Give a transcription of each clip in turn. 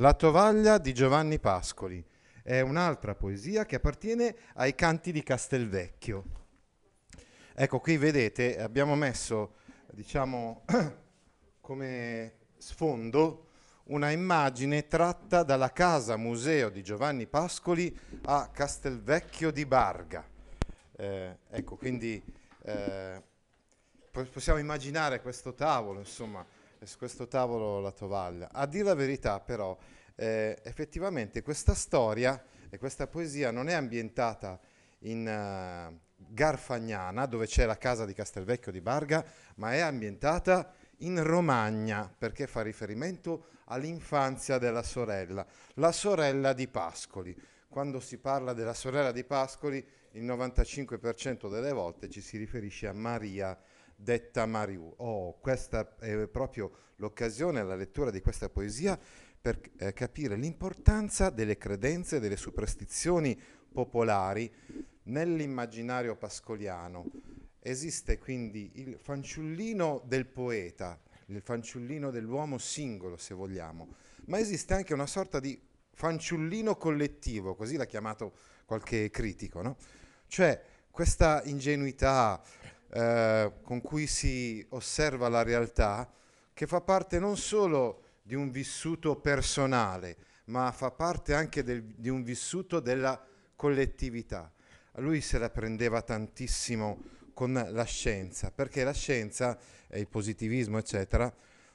La tovaglia di Giovanni Pascoli è un'altra poesia che appartiene ai canti di Castelvecchio. Ecco, qui vedete, abbiamo messo, diciamo, come sfondo una immagine tratta dalla casa museo di Giovanni Pascoli a Castelvecchio di Barga. Eh, ecco, quindi eh, possiamo immaginare questo tavolo, insomma, su questo tavolo la tovaglia. A dire la verità, però, eh, effettivamente questa storia e questa poesia non è ambientata in uh, Garfagnana, dove c'è la casa di Castelvecchio di Barga, ma è ambientata in Romagna, perché fa riferimento all'infanzia della sorella, la sorella di Pascoli. Quando si parla della sorella di Pascoli, il 95% delle volte ci si riferisce a Maria detta Mariù. Oh, questa è proprio l'occasione, la lettura di questa poesia, per eh, capire l'importanza delle credenze, delle superstizioni popolari nell'immaginario pascoliano. Esiste quindi il fanciullino del poeta, il fanciullino dell'uomo singolo, se vogliamo, ma esiste anche una sorta di fanciullino collettivo, così l'ha chiamato qualche critico, no? Cioè questa ingenuità eh, con cui si osserva la realtà, che fa parte non solo di un vissuto personale, ma fa parte anche del, di un vissuto della collettività. Lui se la prendeva tantissimo con la scienza, perché la scienza e il positivismo, eccetera,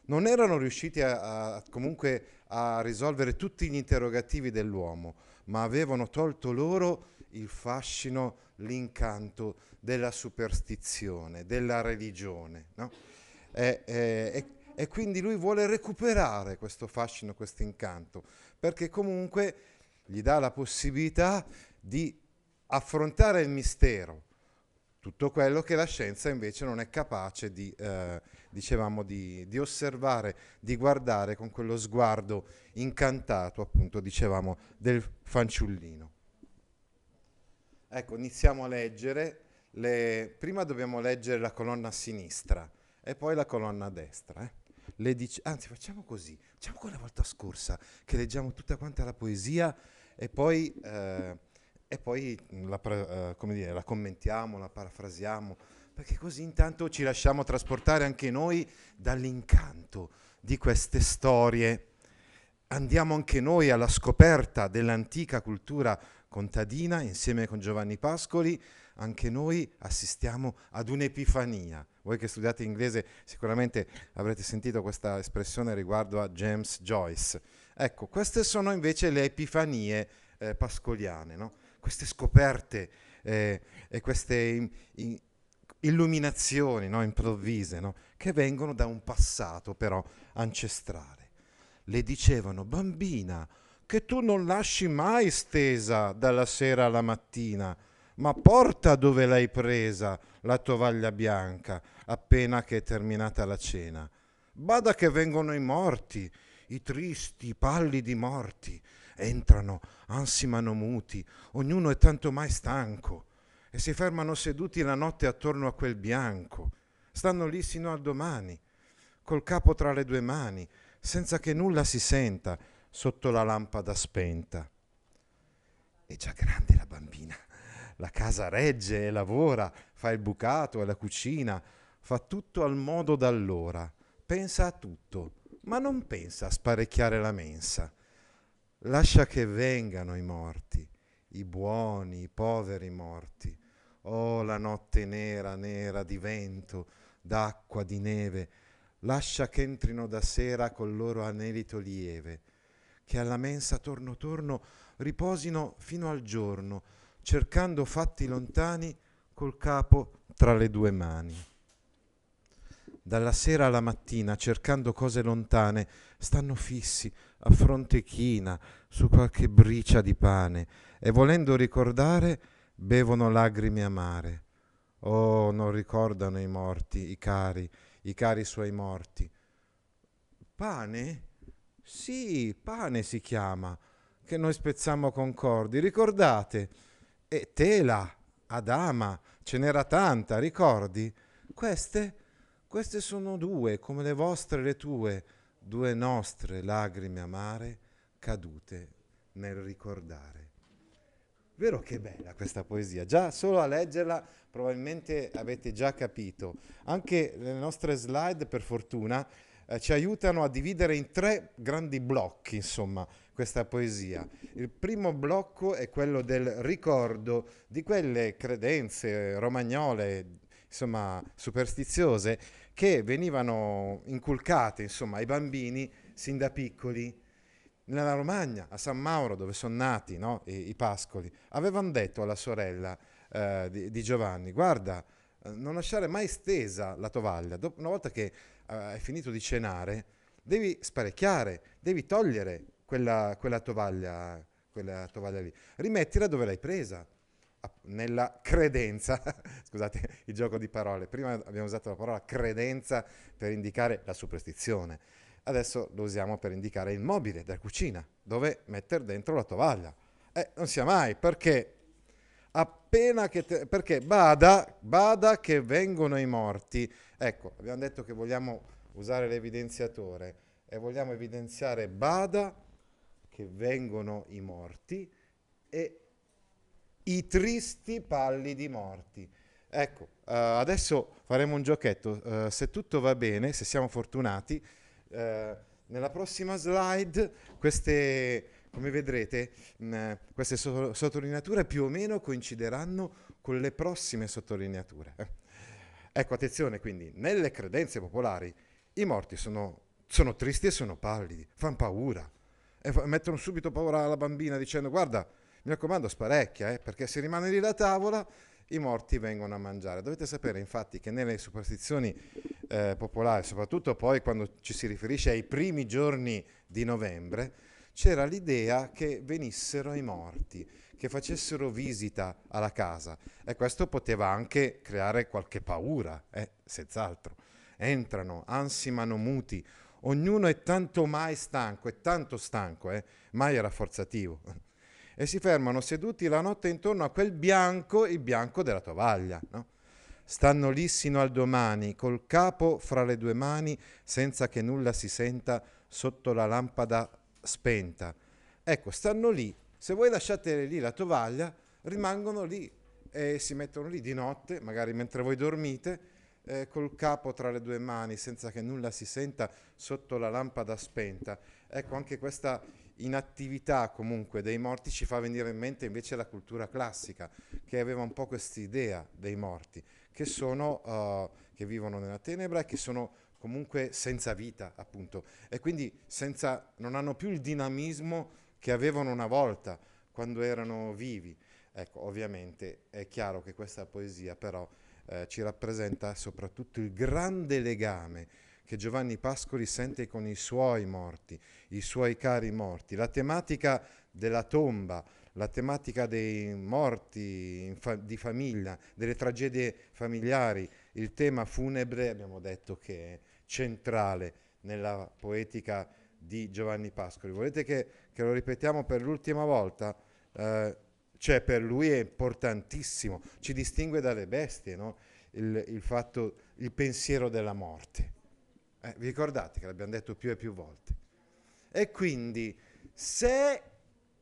non erano riusciti a, a, comunque a risolvere tutti gli interrogativi dell'uomo, ma avevano tolto loro il fascino, l'incanto della superstizione, della religione. No? E, e, e, quindi lui vuole recuperare questo fascino, questo incanto, perché comunque gli dà la possibilità di affrontare il mistero, tutto quello che la scienza invece non è capace di, eh, dicevamo, di, di, osservare, di guardare con quello sguardo incantato, appunto, dicevamo, del fanciullino. Ecco, iniziamo a leggere. Le... Prima dobbiamo leggere la colonna a sinistra e poi la colonna a destra. Eh. Dic... Anzi, facciamo così, facciamo come la volta scorsa, che leggiamo tutta quanta la poesia e poi... Eh, e poi la, uh, dire, la commentiamo, la parafrasiamo, perché così intanto ci lasciamo trasportare anche noi dall'incanto di queste storie. Andiamo anche noi alla scoperta dell'antica cultura contadina insieme con Giovanni Pascoli, anche noi assistiamo ad un'epifania. Voi che studiate inglese sicuramente avrete sentito questa espressione riguardo a James Joyce. Ecco, queste sono invece le epifanie eh, pascoliane, no? queste scoperte eh, e queste in, in, illuminazioni no, improvvise no, che vengono da un passato però ancestrale. Le dicevano, bambina, che tu non lasci mai stesa dalla sera alla mattina, ma porta dove l'hai presa la tovaglia bianca appena che è terminata la cena. Bada che vengono i morti, i tristi, i pallidi morti, entrano, ansimano muti, ognuno è tanto mai stanco, e si fermano seduti la notte attorno a quel bianco, stanno lì sino al domani, col capo tra le due mani, senza che nulla si senta sotto la lampada spenta. È già grande la bambina, la casa regge e lavora, fa il bucato e la cucina, fa tutto al modo d'allora, pensa a tutto, ma non pensa a sparecchiare la mensa. Lascia che vengano i morti, i buoni, i poveri morti. Oh, la notte nera, nera di vento, d'acqua, di neve, lascia che entrino da sera col loro anelito lieve, che alla mensa torno torno riposino fino al giorno, cercando fatti lontani col capo tra le due mani. dalla sera alla mattina cercando cose lontane, stanno fissi a fronte china su qualche bricia di pane e volendo ricordare bevono lagrime amare. Oh, non ricordano i morti, i cari, i cari suoi morti. Pane? Sì, pane si chiama, che noi spezzammo concordi, ricordate? E tela, Adama, ce n'era tanta, ricordi? Queste? Queste sono due, come le vostre e le tue, due nostre lagrime amare cadute nel ricordare. Vero che bella questa poesia, già solo a leggerla probabilmente avete già capito. Anche le nostre slide, per fortuna, eh, ci aiutano a dividere in tre grandi blocchi, insomma, questa poesia. Il primo blocco è quello del ricordo di quelle credenze romagnole, insomma, superstiziose, che venivano inculcate, insomma, ai bambini sin da piccoli. Nella Romagna, a San Mauro, dove sono nati no? I, i, Pascoli, avevano detto alla sorella eh, di, di, Giovanni, guarda, eh, non lasciare mai stesa la tovaglia. Una volta che hai finito di cenare, devi sparecchiare, devi togliere quella, quella, tovaglia, quella tovaglia lì, rimettila dove l'hai presa, nella credenza, scusate il gioco di parole, prima abbiamo usato la parola credenza per indicare la superstizione, adesso lo usiamo per indicare il mobile della cucina, dove mettere dentro la tovaglia. Eh, non sia mai, perché appena che te, perché bada, bada che vengono i morti. Ecco, abbiamo detto che vogliamo usare l'evidenziatore e vogliamo evidenziare bada che vengono i morti e i tristi pallidi morti. Ecco, uh, adesso faremo un giochetto, uh, se tutto va bene, se siamo fortunati, uh, nella prossima slide queste, come vedrete, mh, queste so- sottolineature più o meno coincideranno con le prossime sottolineature. Ecco, attenzione quindi, nelle credenze popolari i morti sono, sono tristi e sono pallidi, fanno paura e f- mettono subito paura alla bambina dicendo guarda, mi raccomando, sparecchia, eh, perché se rimane lì la tavola i morti vengono a mangiare. Dovete sapere infatti che nelle superstizioni eh, popolari, soprattutto poi quando ci si riferisce ai primi giorni di novembre, c'era l'idea che venissero i morti, che facessero visita alla casa e questo poteva anche creare qualche paura, eh, senz'altro. Entrano, ansimano muti, ognuno è tanto mai stanco, è tanto stanco, eh, mai è rafforzativo. E si fermano seduti la notte intorno a quel bianco, il bianco della tovaglia. No? Stanno lì sino al domani, col capo fra le due mani, senza che nulla si senta sotto la lampada spenta. Ecco, stanno lì. Se voi lasciate lì la tovaglia, rimangono lì e si mettono lì di notte, magari mentre voi dormite, eh, col capo tra le due mani senza che nulla si senta sotto la lampada spenta. Ecco, anche questa inattività comunque dei morti ci fa venire in mente invece la cultura classica, che aveva un po' questa idea dei morti, che, sono, uh, che vivono nella tenebra e che sono comunque senza vita, appunto, e quindi senza, non hanno più il dinamismo che avevano una volta quando erano vivi. Ecco, ovviamente è chiaro che questa poesia però eh, ci rappresenta soprattutto il grande legame che Giovanni Pascoli sente con i suoi morti, i suoi cari morti. La tematica della tomba, la tematica dei morti fa- di famiglia, delle tragedie familiari, il tema funebre abbiamo detto che è centrale nella poetica di Giovanni Pascoli. Volete che, che lo ripetiamo per l'ultima volta? Eh, cioè per lui è importantissimo, ci distingue dalle bestie, no? il, il, fatto, il pensiero della morte. Eh, vi ricordate che l'abbiamo detto più e più volte? E quindi se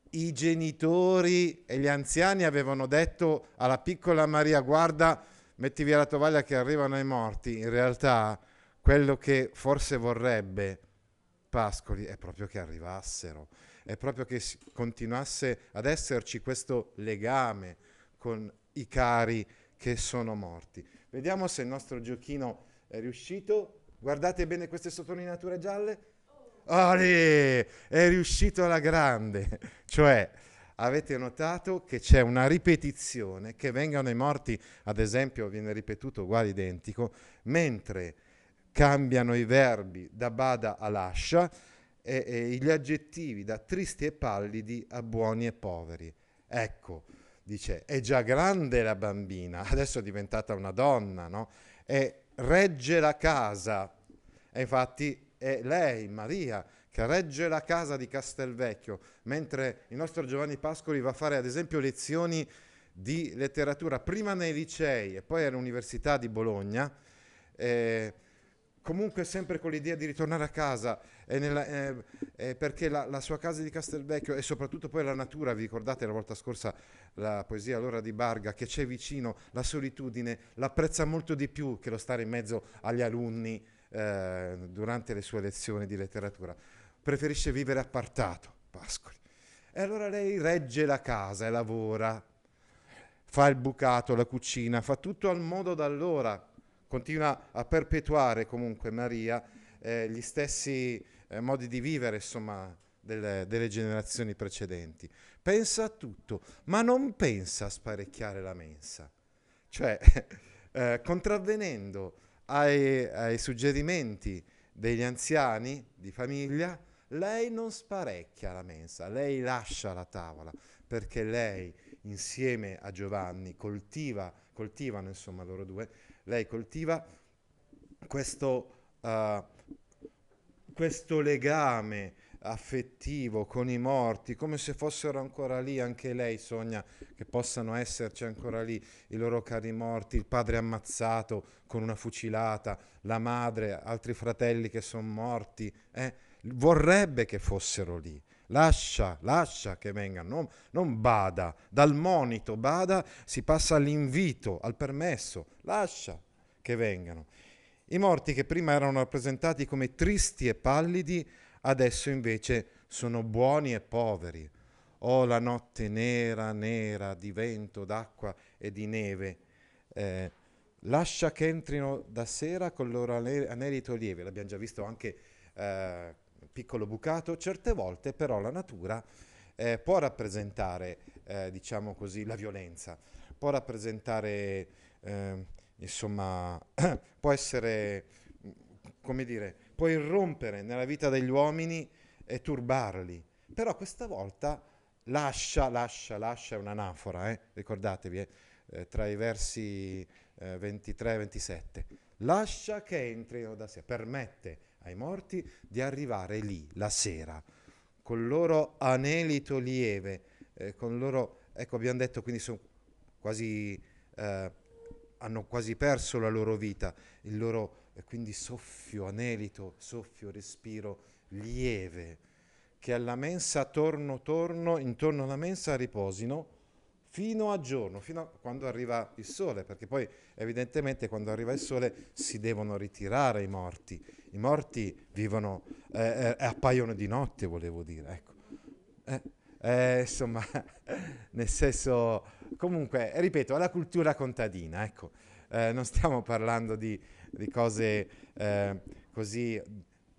i genitori e gli anziani avevano detto alla piccola Maria guarda, metti via la tovaglia che arrivano i morti, in realtà quello che forse vorrebbe Pascoli è proprio che arrivassero è proprio che continuasse ad esserci questo legame con i cari che sono morti. Vediamo se il nostro giochino è riuscito. Guardate bene queste sottolineature gialle. Lì, è riuscito alla grande. Cioè, avete notato che c'è una ripetizione, che vengano i morti, ad esempio, viene ripetuto uguale identico, mentre cambiano i verbi da bada a lascia e, e gli aggettivi da tristi e pallidi a buoni e poveri. Ecco, dice, è già grande la bambina, adesso è diventata una donna, no? E regge la casa. E infatti è lei, Maria, che regge la casa di Castelvecchio, mentre il nostro Giovanni Pascoli va a fare ad esempio lezioni di letteratura prima nei licei e poi all'Università di Bologna, eh, comunque sempre con l'idea di ritornare a casa, eh, nella, eh, eh, perché la, la, sua casa di Castelvecchio e soprattutto poi la natura, vi ricordate la volta scorsa la poesia L'ora di Barga, che c'è vicino, la solitudine, l'apprezza molto di più che lo stare in mezzo agli alunni eh, durante le sue lezioni di letteratura preferisce vivere appartato, Pascoli. E allora lei regge la casa e lavora, fa il bucato, la cucina, fa tutto al modo da allora, continua a perpetuare comunque Maria eh, gli stessi eh, modi di vivere, insomma, delle, delle, generazioni precedenti. Pensa a tutto, ma non pensa a sparecchiare la mensa. Cioè, eh, contravvenendo ai, ai suggerimenti degli anziani di famiglia, lei non sparecchia la mensa, lei lascia la tavola, perché lei insieme a Giovanni coltiva, coltivano insomma loro due, lei coltiva questo, uh, questo legame affettivo con i morti, come se fossero ancora lì, anche lei sogna che possano esserci ancora lì i loro cari morti, il padre ammazzato con una fucilata, la madre, altri fratelli che sono morti. Eh? vorrebbe che fossero lì. Lascia, lascia che vengano, non, non, bada, dal monito bada si passa all'invito, al permesso, lascia che vengano. I morti che prima erano rappresentati come tristi e pallidi, adesso invece sono buoni e poveri. Oh la notte nera, nera, di vento, d'acqua e di neve. Eh, lascia che entrino da sera con il loro anelito lieve, l'abbiamo già visto anche eh, piccolo bucato, certe volte però la natura eh, può rappresentare, eh, diciamo così, la violenza, può rappresentare, eh, insomma, può essere, come dire, può irrompere nella vita degli uomini e turbarli, però questa volta lascia, lascia, lascia, è un'anafora, eh? ricordatevi, eh, eh, tra i versi 23 e 27, lascia che entrino da sé, permette ai morti di arrivare lì la sera col loro anelito lieve, eh, con loro, ecco abbiamo detto quindi sono quasi, eh, hanno quasi perso la loro vita, il loro eh, quindi soffio, anelito, soffio, respiro lieve, che alla mensa torno, torno, intorno alla mensa riposino fino a giorno, fino a quando arriva il sole, perché poi evidentemente quando arriva il sole si devono ritirare i morti. I morti vivono eh, eh, appaiono di notte, volevo dire. Ecco. Eh, eh, insomma, nel senso, comunque, ripeto, è la cultura contadina, ecco. Eh, non stiamo parlando di, di cose eh, così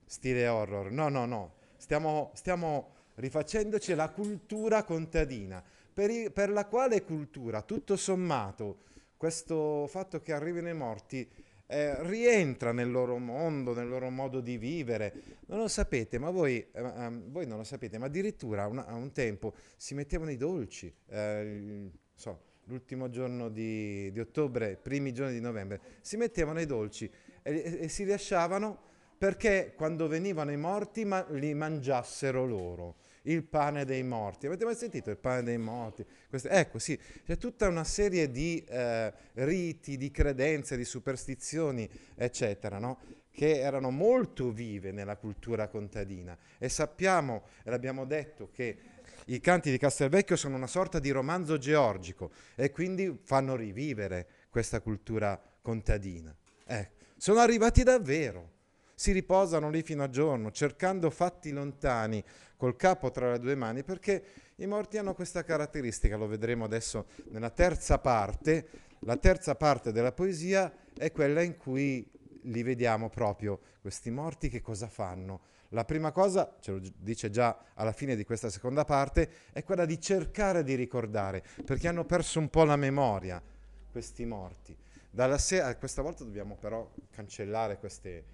stile horror, no, no, no, stiamo, stiamo rifacendoci la cultura contadina per, i, per la quale cultura, tutto sommato, questo fatto che arrivino i morti eh, rientra nel loro mondo, nel loro modo di vivere. Non lo sapete, ma voi, eh, um, voi non lo sapete, ma addirittura una, a un tempo si mettevano i dolci. Eh, so, l'ultimo giorno di, di, ottobre, primi giorni di novembre, si mettevano i dolci e, e, e si lasciavano perché quando venivano i morti ma, li mangiassero loro il pane dei morti. Avete mai sentito il pane dei morti? Queste, ecco, sì, c'è tutta una serie di eh, riti, di credenze, di superstizioni, eccetera, no? che erano molto vive nella cultura contadina. E sappiamo, e l'abbiamo detto, che i canti di Castelvecchio sono una sorta di romanzo georgico e quindi fanno rivivere questa cultura contadina. Ecco, sono arrivati davvero si riposano lì fino a giorno, cercando fatti lontani, col capo tra le due mani, perché i morti hanno questa caratteristica, lo vedremo adesso nella terza parte. La terza parte della poesia è quella in cui li vediamo proprio, questi morti che cosa fanno. La prima cosa, ce lo dice già alla fine di questa seconda parte, è quella di cercare di ricordare, perché hanno perso un po' la memoria, questi morti. Dalla sera, questa volta dobbiamo però cancellare queste,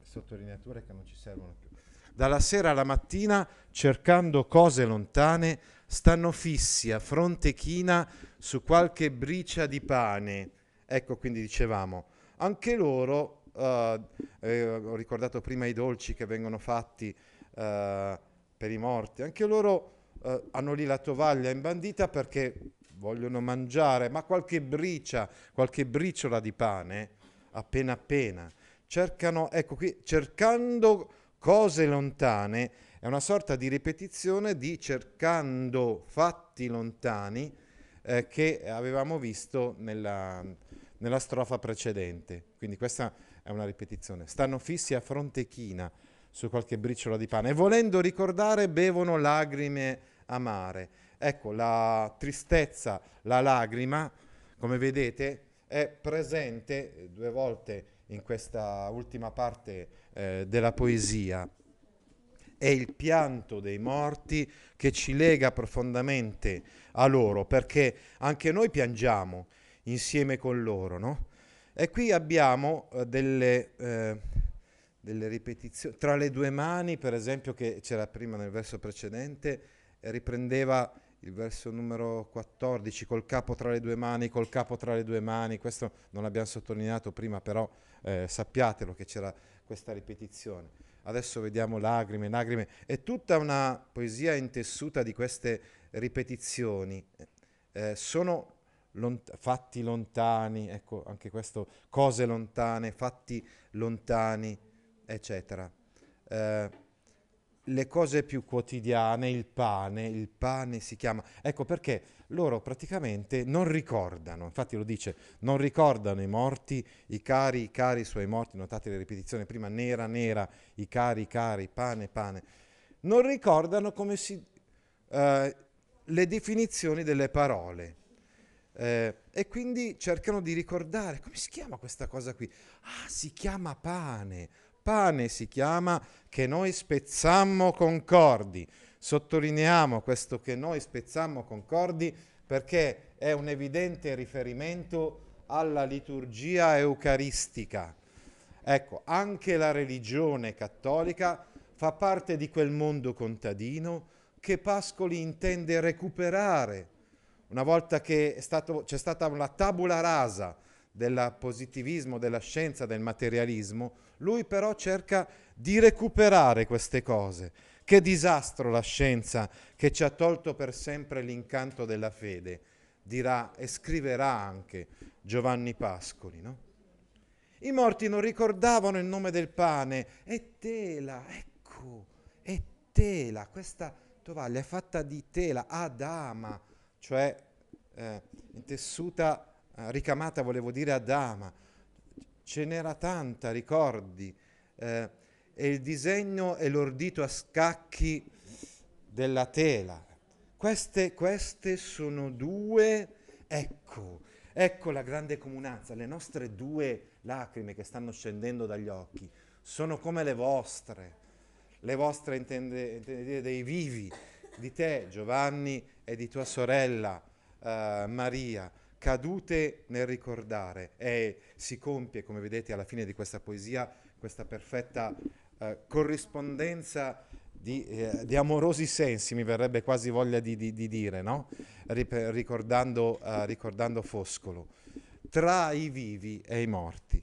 sottolineature che non ci servono più. Dalla sera alla mattina, cercando cose lontane, stanno fissi a fronte china su qualche bricia di pane. Ecco, quindi dicevamo, anche loro, uh, eh, ho ricordato prima i dolci che vengono fatti uh, per i morti, anche loro uh, hanno lì la tovaglia imbandita perché vogliono mangiare, ma qualche bricia, qualche briciola di pane, appena appena. Cercano, ecco qui, cercando cose lontane, è una sorta di ripetizione di cercando fatti lontani eh, che avevamo visto nella, nella strofa precedente. Quindi questa è una ripetizione. Stanno fissi a fronte china su qualche briciola di pane e volendo ricordare bevono lagrime amare. Ecco, la tristezza, la lagrima, come vedete, è presente due volte in questa ultima parte eh, della poesia. È il pianto dei morti che ci lega profondamente a loro, perché anche noi piangiamo insieme con loro, no? E qui abbiamo eh, delle, eh, delle ripetizioni. Tra le due mani, per esempio, che c'era prima nel verso precedente, riprendeva il verso numero 14, col capo tra le due mani, col capo tra le due mani, questo non l'abbiamo sottolineato prima, però eh, sappiatelo che c'era questa ripetizione. Adesso vediamo lagrime, lagrime, è tutta una poesia intessuta di queste ripetizioni. Eh, sono lont- fatti lontani, ecco anche questo, cose lontane, fatti lontani, eccetera. Eh, le cose più quotidiane, il pane, il pane si chiama. Ecco perché loro praticamente non ricordano, infatti lo dice, non ricordano i morti, i cari, i cari suoi morti, notate le ripetizioni prima, nera, nera, i cari, i cari, pane, pane. Non ricordano come si, eh, le definizioni delle parole. Eh, e quindi cercano di ricordare come si chiama questa cosa qui. Ah, si chiama pane pane si chiama che noi spezzammo concordi. Sottolineiamo questo che noi spezzammo concordi perché è un evidente riferimento alla liturgia eucaristica. Ecco, anche la religione cattolica fa parte di quel mondo contadino che Pascoli intende recuperare. Una volta che stato, c'è stata una tabula rasa del positivismo, della scienza, del materialismo, lui però cerca di recuperare queste cose. Che disastro la scienza che ci ha tolto per sempre l'incanto della fede, dirà e scriverà anche Giovanni Pascoli. No? I morti non ricordavano il nome del pane, è tela, ecco, è tela, questa tovaglia è fatta di tela, adama, cioè eh, intessuta uh, ricamata volevo dire a dama, ce n'era tanta, ricordi, eh, e il disegno è l'ordito a scacchi della tela. Queste, queste sono due, ecco, ecco la grande comunanza, le nostre due lacrime che stanno scendendo dagli occhi sono come le vostre, le vostre intende, intende dire dei vivi, di te Giovanni e di tua sorella eh, Maria cadute nel ricordare e si compie, come vedete alla fine di questa poesia, questa perfetta eh, corrispondenza di, eh, di, amorosi sensi, mi verrebbe quasi voglia di, di, di dire, no? Rip- ricordando, uh, ricordando Foscolo, tra i vivi e i morti.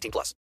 18 plus.